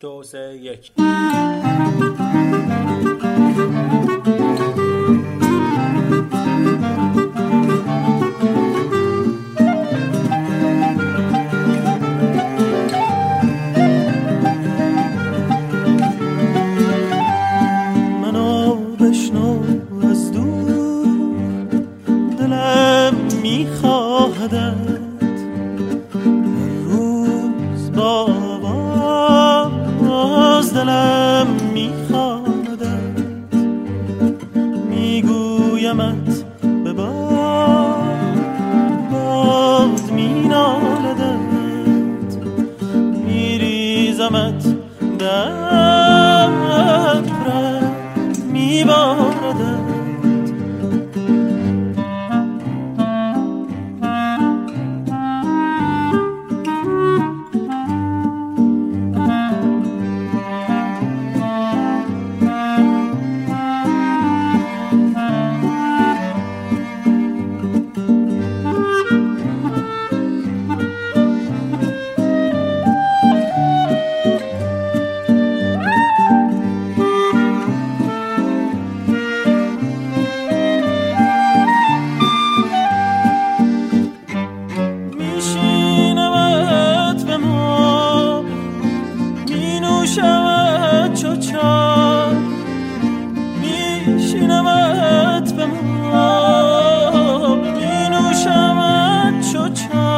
دو سه یک. میشینمت به ما. می نوشمت چو چای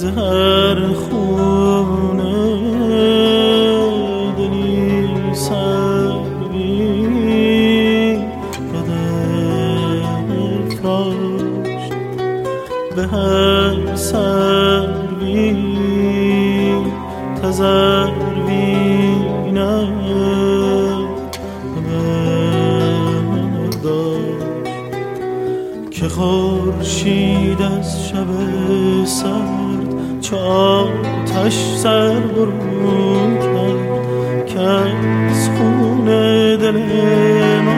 زهر خون. آتش سر برون کرد که از خون دل ما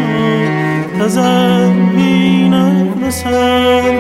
تزمینم رسد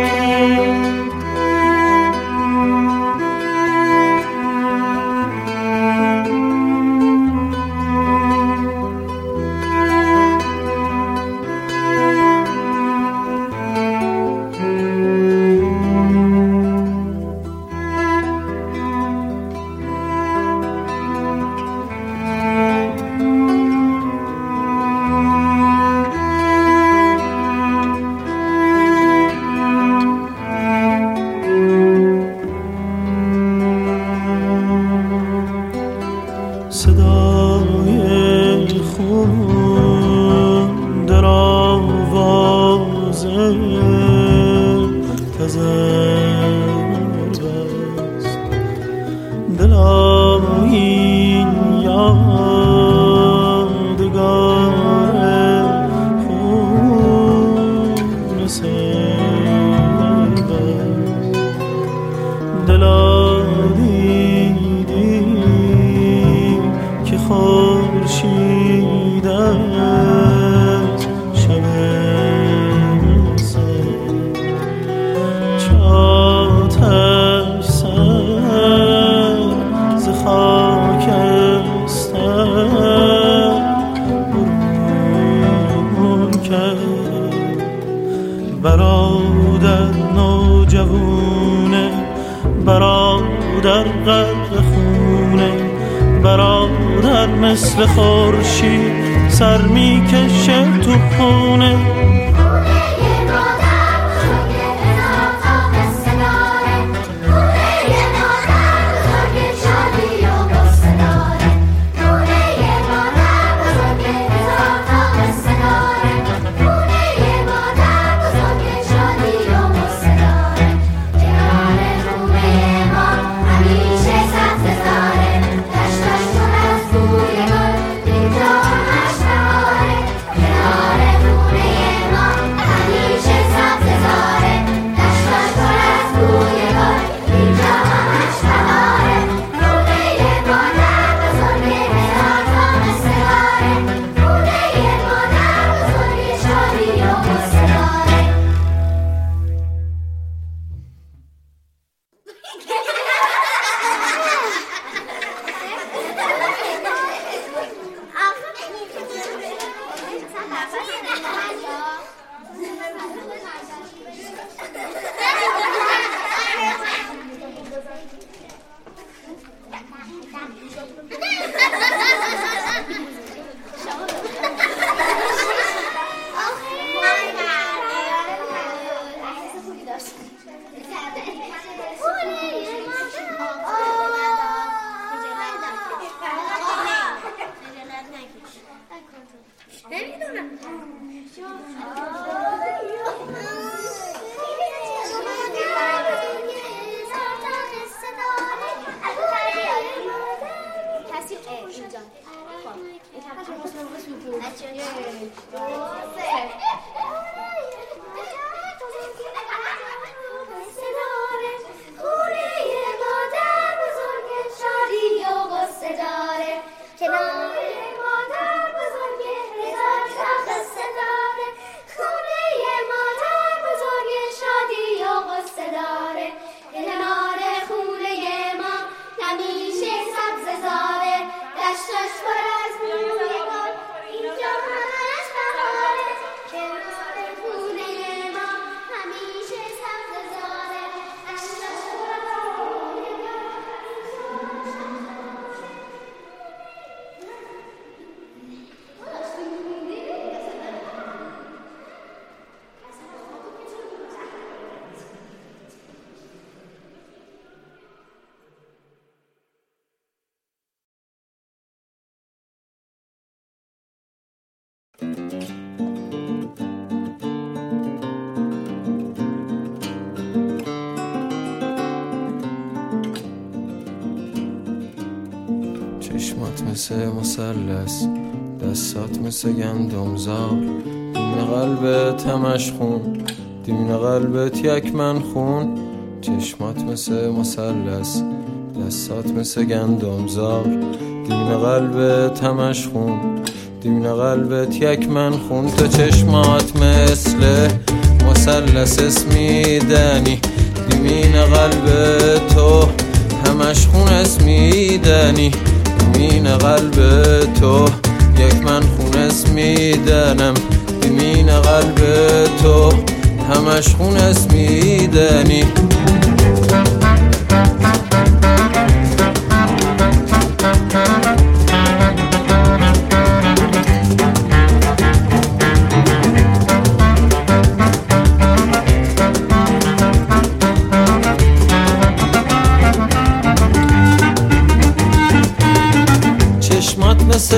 مسلس. دستات مثل گندمزار. دین قلبت همش خون. دین قلبت یک من خون. چشمات مثل مسلس. دستات مثل گندمزار. دین قلبت همش خون. دین قلبت یک من خون. تو چشمات مثل مسلس اسمیدنی دیمین قلب تو همش خون اسمیدنی دیمین قلب تو. یک من خون اسمیدنم دیمین قلب تو. همش خون اسمیدنی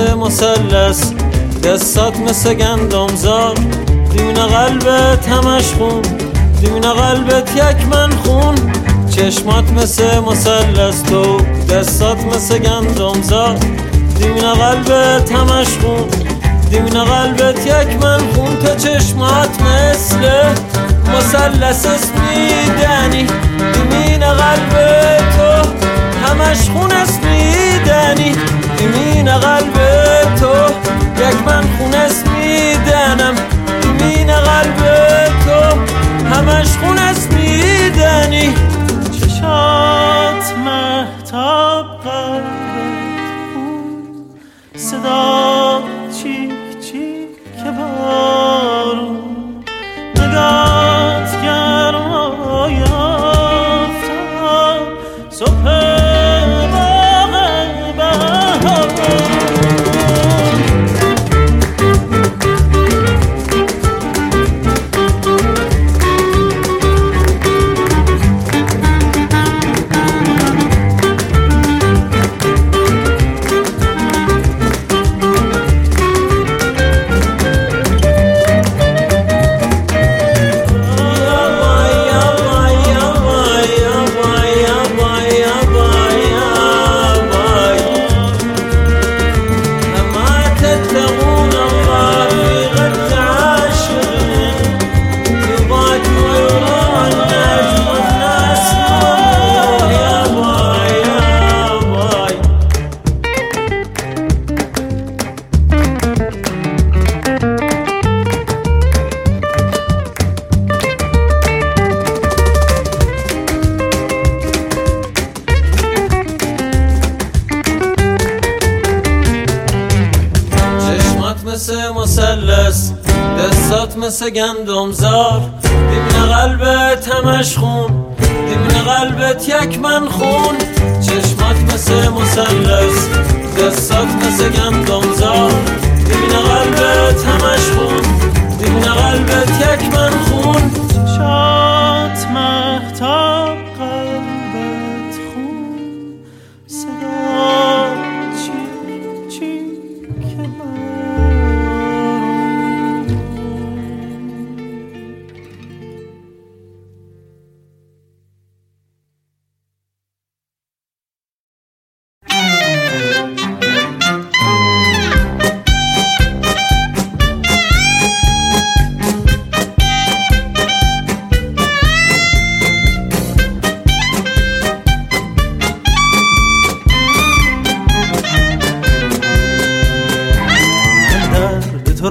مسلس دستات مثل گندمزار. دیمین قلبت همش خون دیمین قلبت یک من خون. چشمات مثل مسلس تو دستات مثل گندمزار. دیمین قلبت همش خون دیمین قلبت یک من خون. تو چشمات مثل مسلس اسمیدنی دیمین قلب تو همش خون اسمیدنی دیمین قلب تو یک من خون اسمیدنم دیمین قلب تو همش خون اسمیدنی چشات محتاب قلبت صدا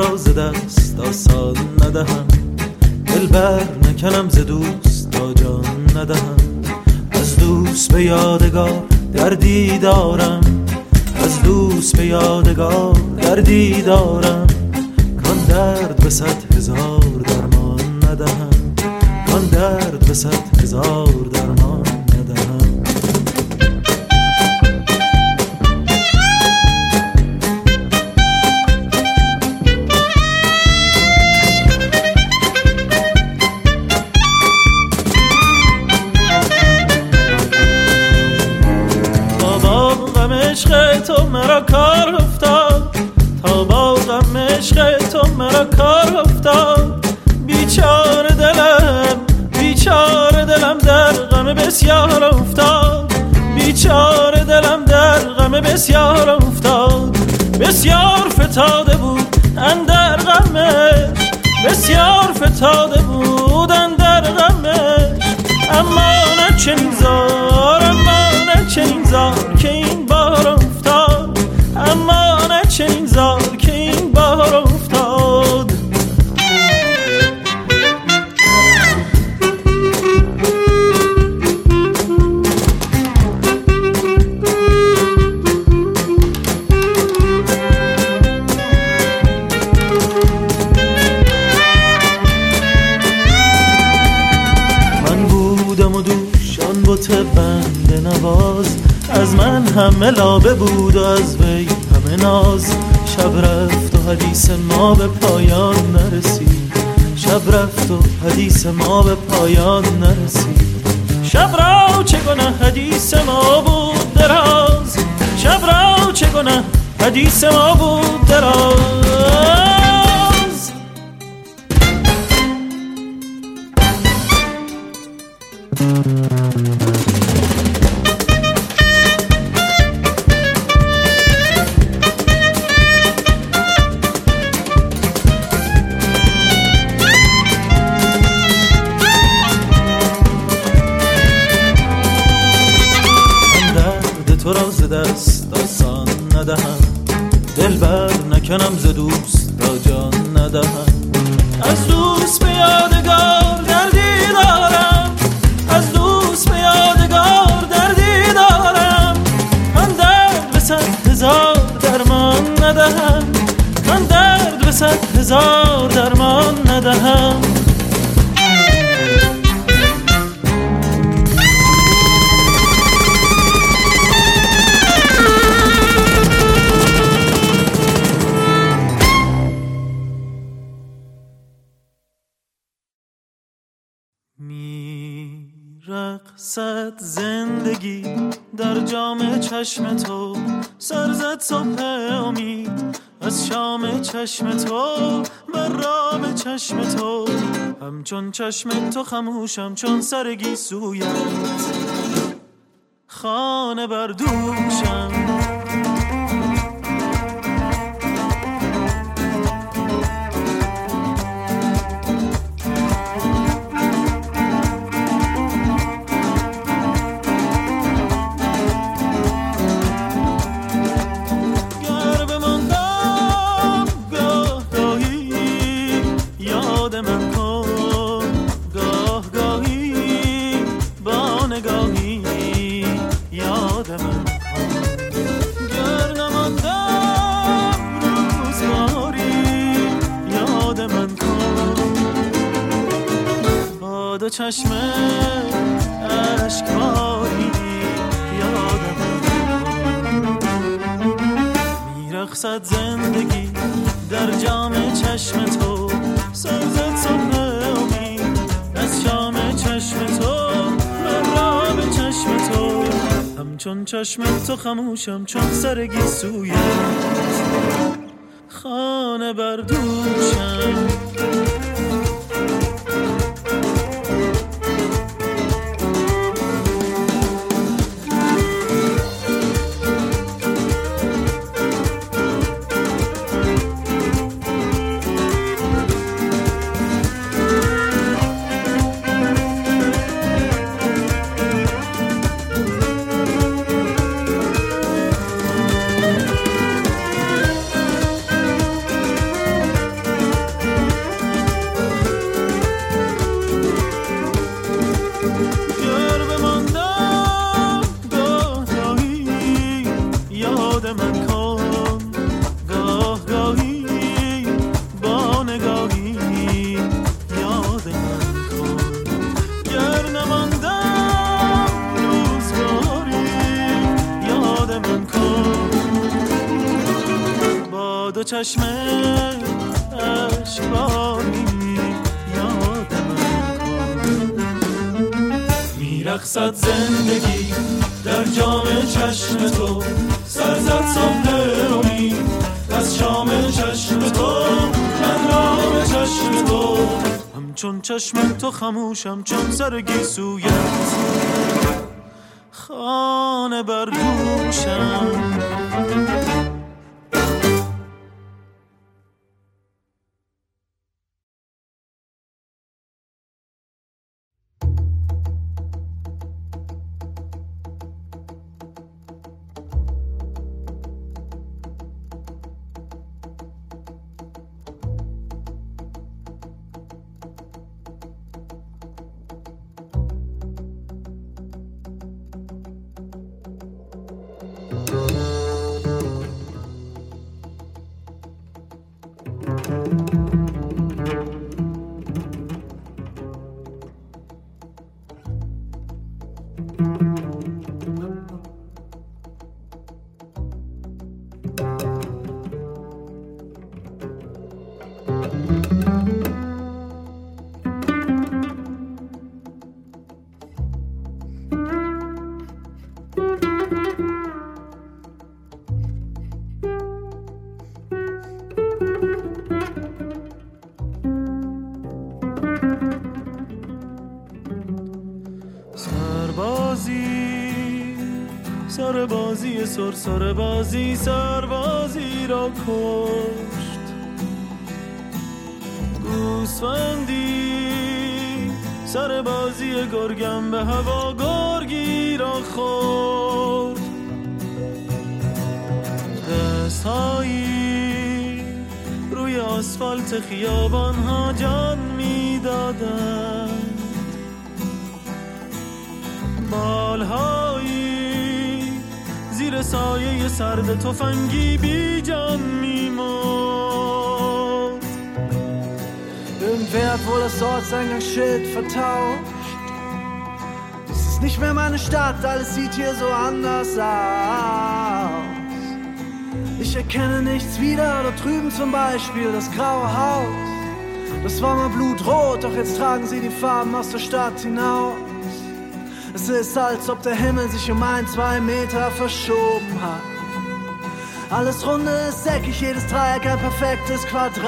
را ز دست آسان ندهم. دل بر نکنم ز دوست تا جان ندهم. از دوست به یادگار دردی دارم. از دوست به یادگار دردی دارم. کان درد به صد هزار درمان ندهم. کان درد به صد هزار درمان عشق تو مرا کار افتاد. تا با غم عشق تو مرا کار افتاد. بیچاره دلم بیچاره دلم در غم بسیار افتاد. بیچاره دلم در غم بسیار افتاد. بسیار فتاده بود اندر غمش بسیار فتاده بود اندر غمش اما نه چنین زار اما نه چنین زار. بت بنده نواز. از من همه لابه بود و از وی همه ناز. شب رفت و حدیث ما به پایان نرسید. شب رفت و حدیث ما به پایان نرسید. شب را چه گناه حدیث ما بود دراز؟ شب را چه گناه حدیث ما بود دراز؟ زندگی در جام چشم تو سرزد صبح امید از شام چشم تو بر رام چشم تو. همچون چشم تو خموشم چون سرگی سویت. خانه بر چشم اشکباری یاد من کن میرقصد زندگی در جام چشم تو سرزد صبح امید از شام چشم تو من را به چشم تو. همچون چشم تو خموشم چون سرگی سویت. خانه بر چشم تو خموشم چون سرگی سویت بازی سر سر بازی سربازی را کشت. گوسفندی سر بازی گرگم به هوا گرگی را خورد. دستهایی روی آسفالت خیابان ها جان می‌دادند سایه سرد تفنگی بی جان میمرد Irgendwer hat wohl das Ortseingangsschild vertauscht. Das ist nicht mehr meine Stadt, alles sieht hier so anders aus. Ich erkenne nichts wieder, da drüben zum Beispiel das graue Haus. Das war mal blutrot, doch jetzt tragen sie die Farben aus der Stadt hinaus. Es ist, als ob der Himmel sich um ein, zwei Meter verschoben hat. Alles runde ist eckig, jedes Dreieck ein perfektes Quadrat.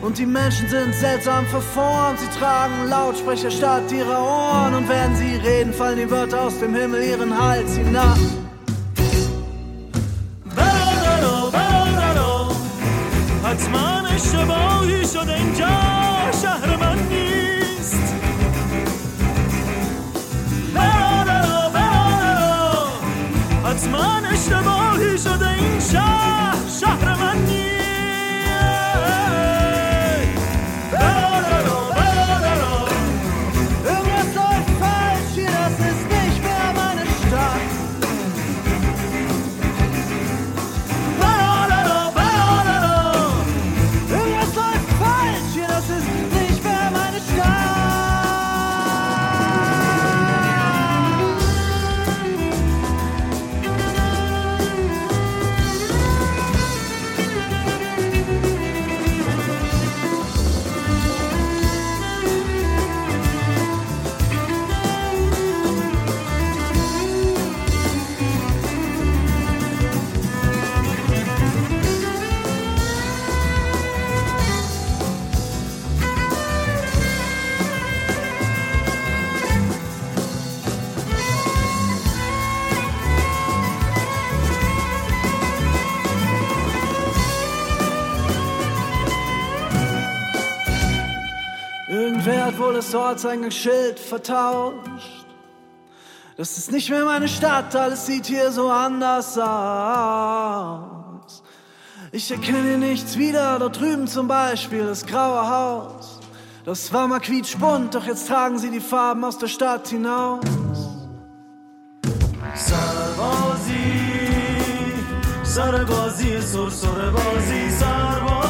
Und die Menschen sind seltsam verformt, sie tragen Lautsprecher statt ihrer Ohren. Und wenn sie reden, fallen die Wörter aus dem Himmel ihren Hals hinab. Als man ist, aber auch ich schon حتما اشتباهی das Ortseingangsschild vertauscht. Das ist nicht mehr meine Stadt, alles sieht hier so anders aus. Ich erkenne nichts wieder, dort drüben zum Beispiel das graue Haus. Das war mal quietschbunt, doch jetzt tragen sie die Farben aus der Stadt hinaus. Sarbozi, Sarbozi, Sur, Sarbozi, Sarbozi.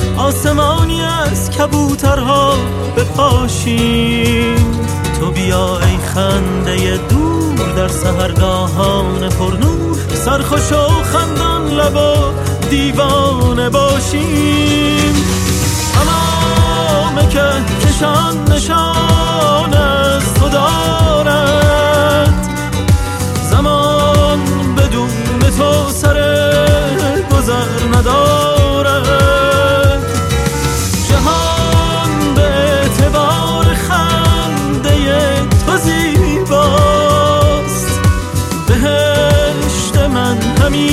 آسمانی از کبوترها بپاشیم تو بیا ای خنده دور در سهرگاهان پرنور سرخوش و خندان لبا دیوانه باشیم تمام که کشان نشان از تو دارد. زمان بدون تو سر گذر ندارد.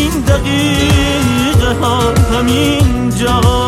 همین دقیقه ها همین جاست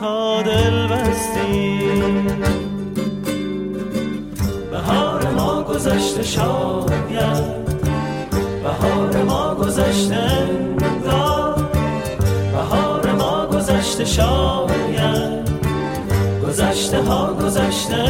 تا دل بستی. بهار ما گذشته شاید. بهار ما گذشته بهار ما گذشته شاید. گذشته ها گذشته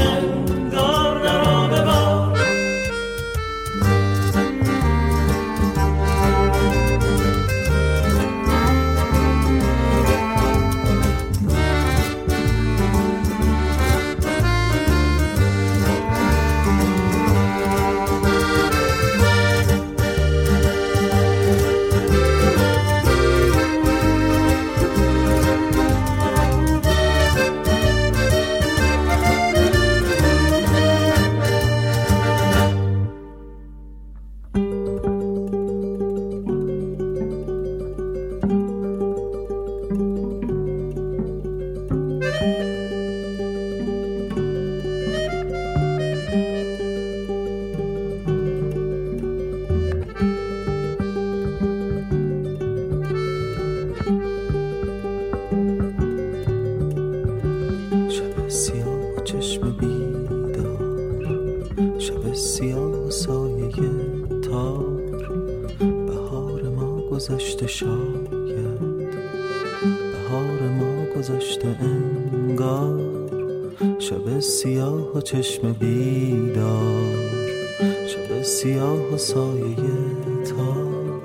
چشم بیدار شب سیاه و سایه تار.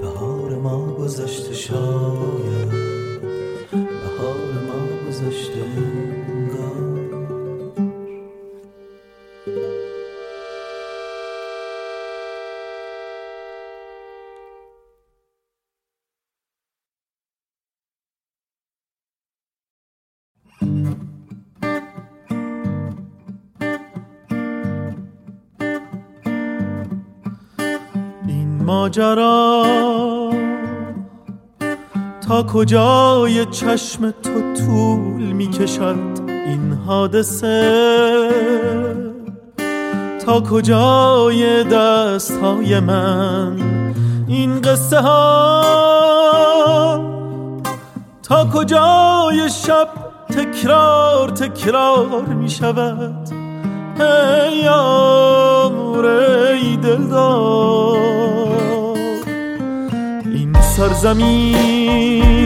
بهار ما گذشته شاید بهار ما گذشته ماجرا. تا کجای چشم تو طول می کشد این حادثه؟ تا کجای دست های من این قصه ها؟ تا کجای شب تکرار تکرار می شود ای یار ای دلدار. سرزمین.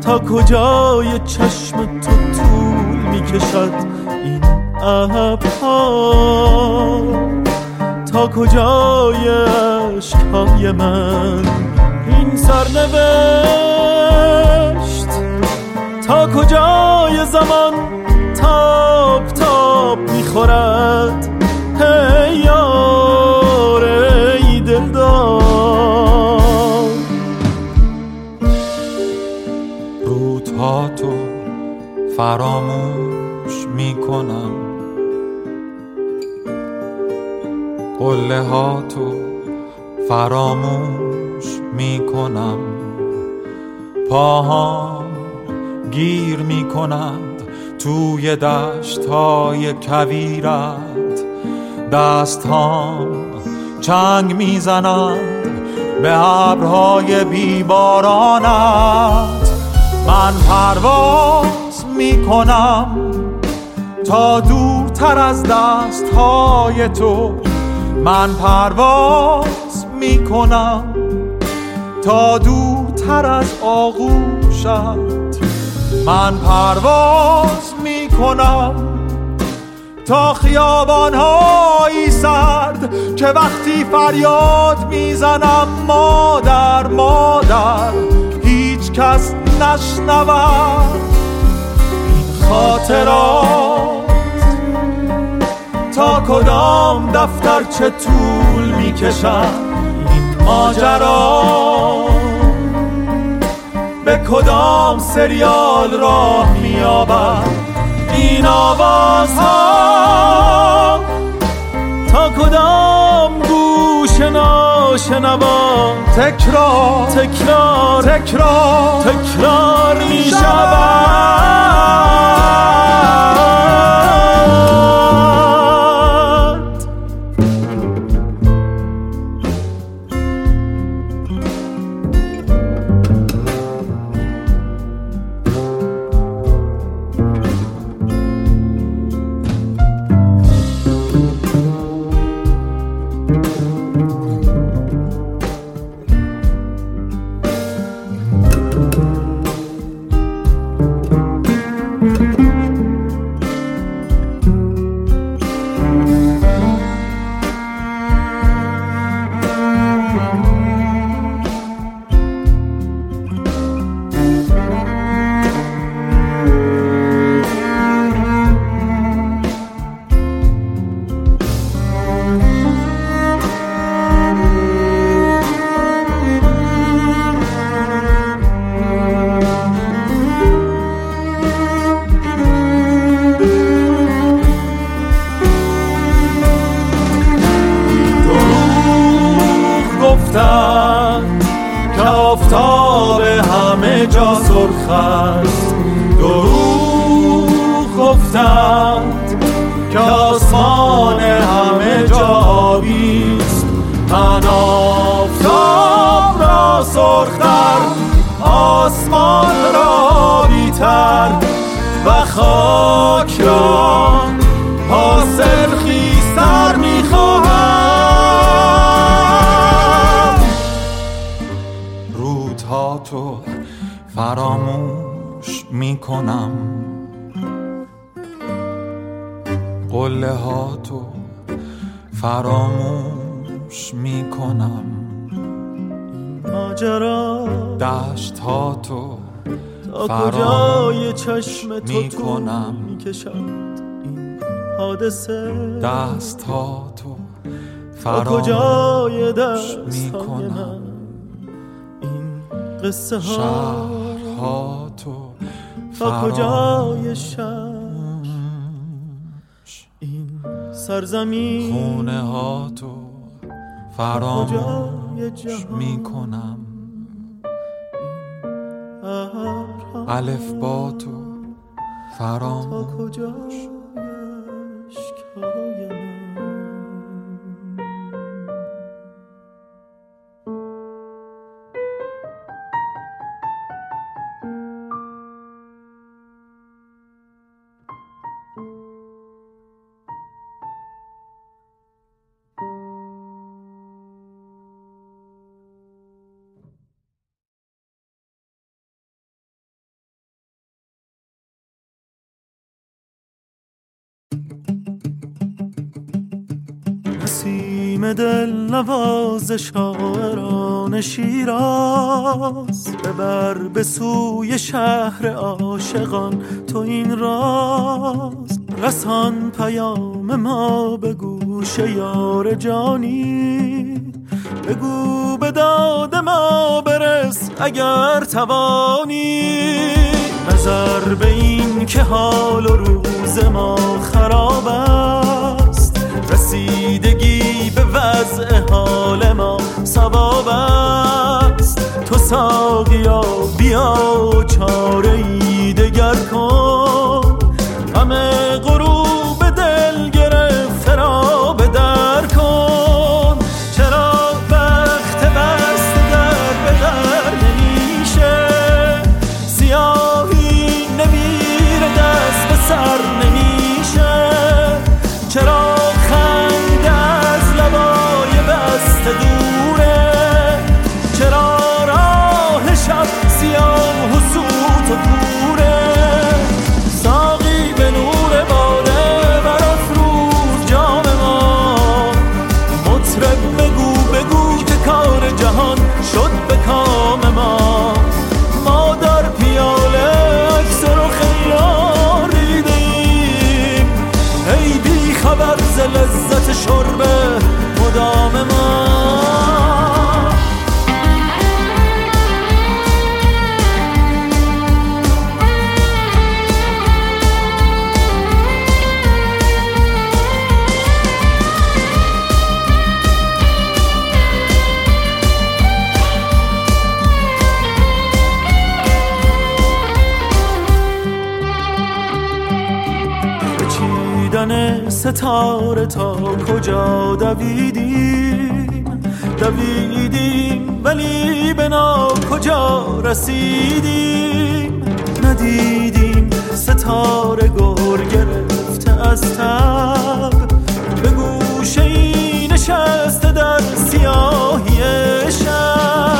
تا کجای چشم تو طول می‌کشد این ابرها؟ تا کجای عشقهای من این سرنوشت؟ تا کجای زمان تاب تاب می‌خورد؟ هی فراموش می‌کنم. قله ها تو فراموش می‌کنم. پاهام گیر می‌کنند توی دشت های کویرت. دست چنگ می‌زنند به ابرهای بیبارانت. من پرواز می کنم تا دورتر از دست های تو. من پرواز می کنم تا دورتر از آغوشت. من پرواز می کنم تا خیابان های سرد که وقتی فریاد می‌زنم مادر مادر هیچ کس نشنود. خاطرات. تا کدام دفتر چه طول می‌کشد این ماجرا؟ به کدام سریال راه میابد این آوازها؟ تا کدام گوش ناشنوا. تکرار. تکرار. تکرار. تکرار می جا آسمان را بیتر و خاک را حاصل خیستر می‌خواهم. رودها تو فراموش می‌کنم. قله ها تو فراموش می‌کنم. ماجرا. دشت ها تو تا کجای چشم تو می‌کنم. طول می‌کشد این حادثه؟ دست ها تو فراموش کجای دست می‌کنم. من؟ این قصه ها؟ شهرها تو تا کجای شهر؟ این سرزمین؟ خونه ها تو فراموش می‌کنم. ابرها الف با تو. فراموش. نسیم دل نواز شاعران شیراز. ببر به سوی شهر عاشقان تو این راز. رسان پیام ما به گوش یار جانی. بگو به داد ما برس اگر توانی. نظر به این که حال و روز ما خراب است. رسیدگی به وضع حال ما سباب است. تو ساقیا بیا چاره ای دگر کن. همه غروب دل گرفته را لذت شربه مدام ما. ستاره تا کجا دویدیم؟ دویدیم ولی به نا کجا رسیدیم؟ ندیدیم ستاره گر گرفته از تب. به گوشه نشسته در سیاهی شب.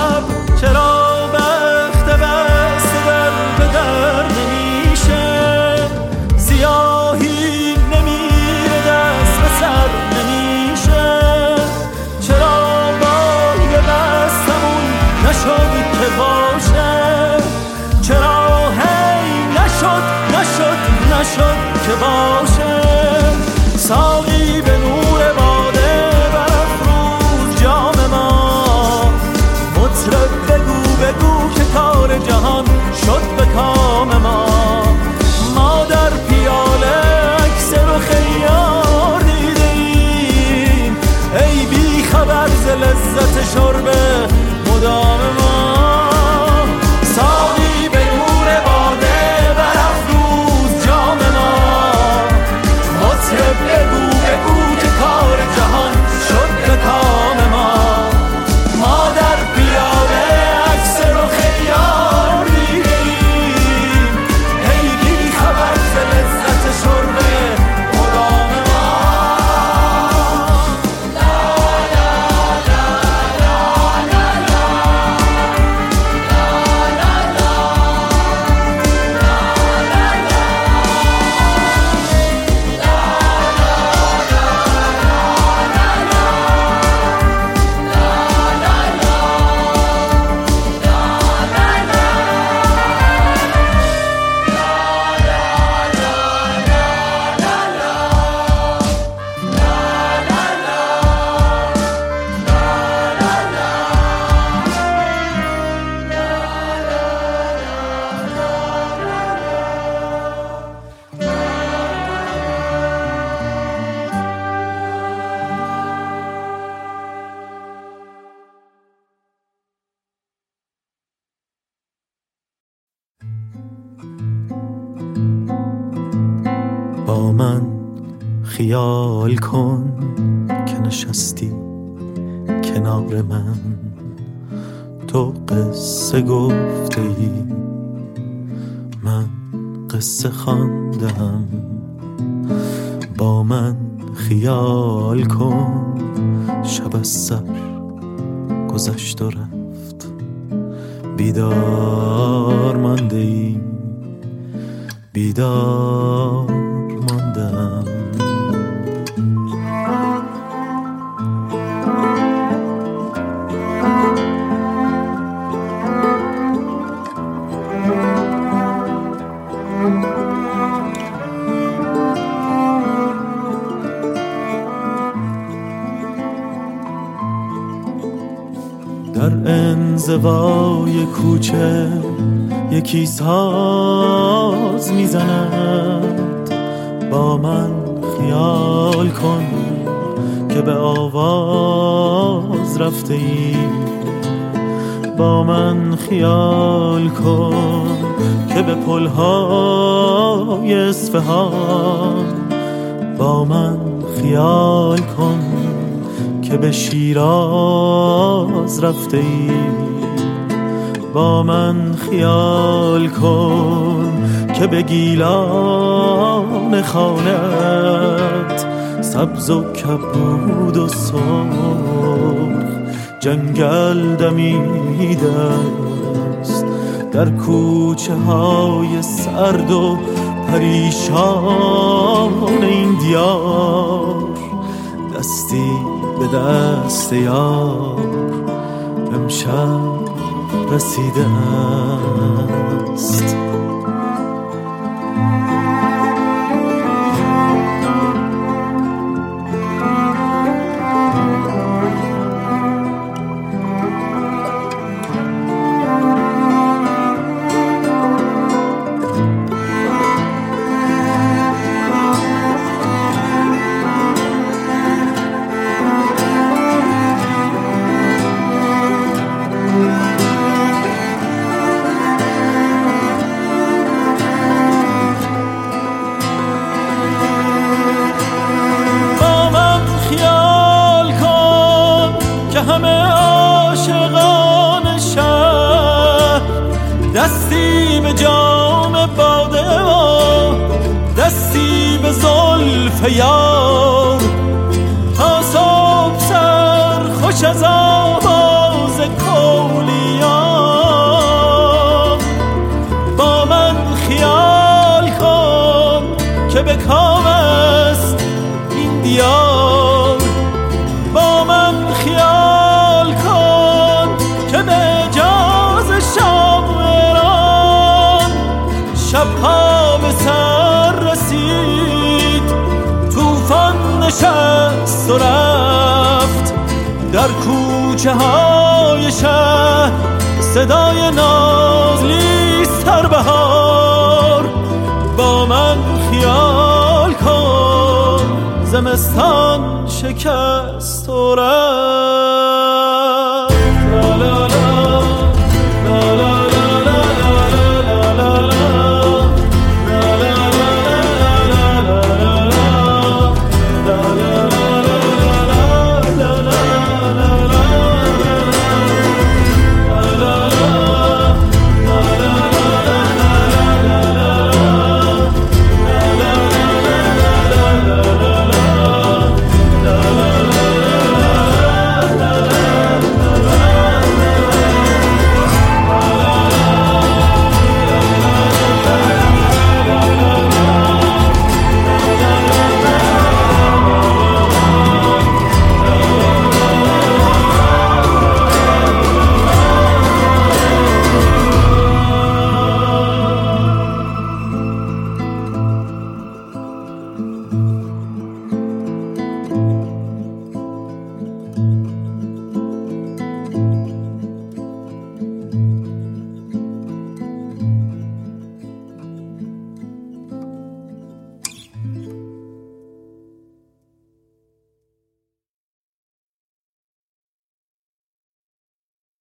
قصه خواندم. با من خیال کن شب از سر گذشت و رفت. بیدار مانده ای بیدار ماندم. انزوای کوچه یکی ساز می‌زند. با من خیال کن که به آواز رفته ای با من خیال کن که به پلهای اصفهان. با من خیال کن که به شیراز رفته ای. با من خیال کن که به گیلان خانت سبز و کبود و سرخ جنگل دمیده است. در کوچه های سرد و پریشان دست یار امشب رسیده است. در کوچه های شهر صدای نازلیست هر بهار. با من خیال کن زمستان شکست و رفت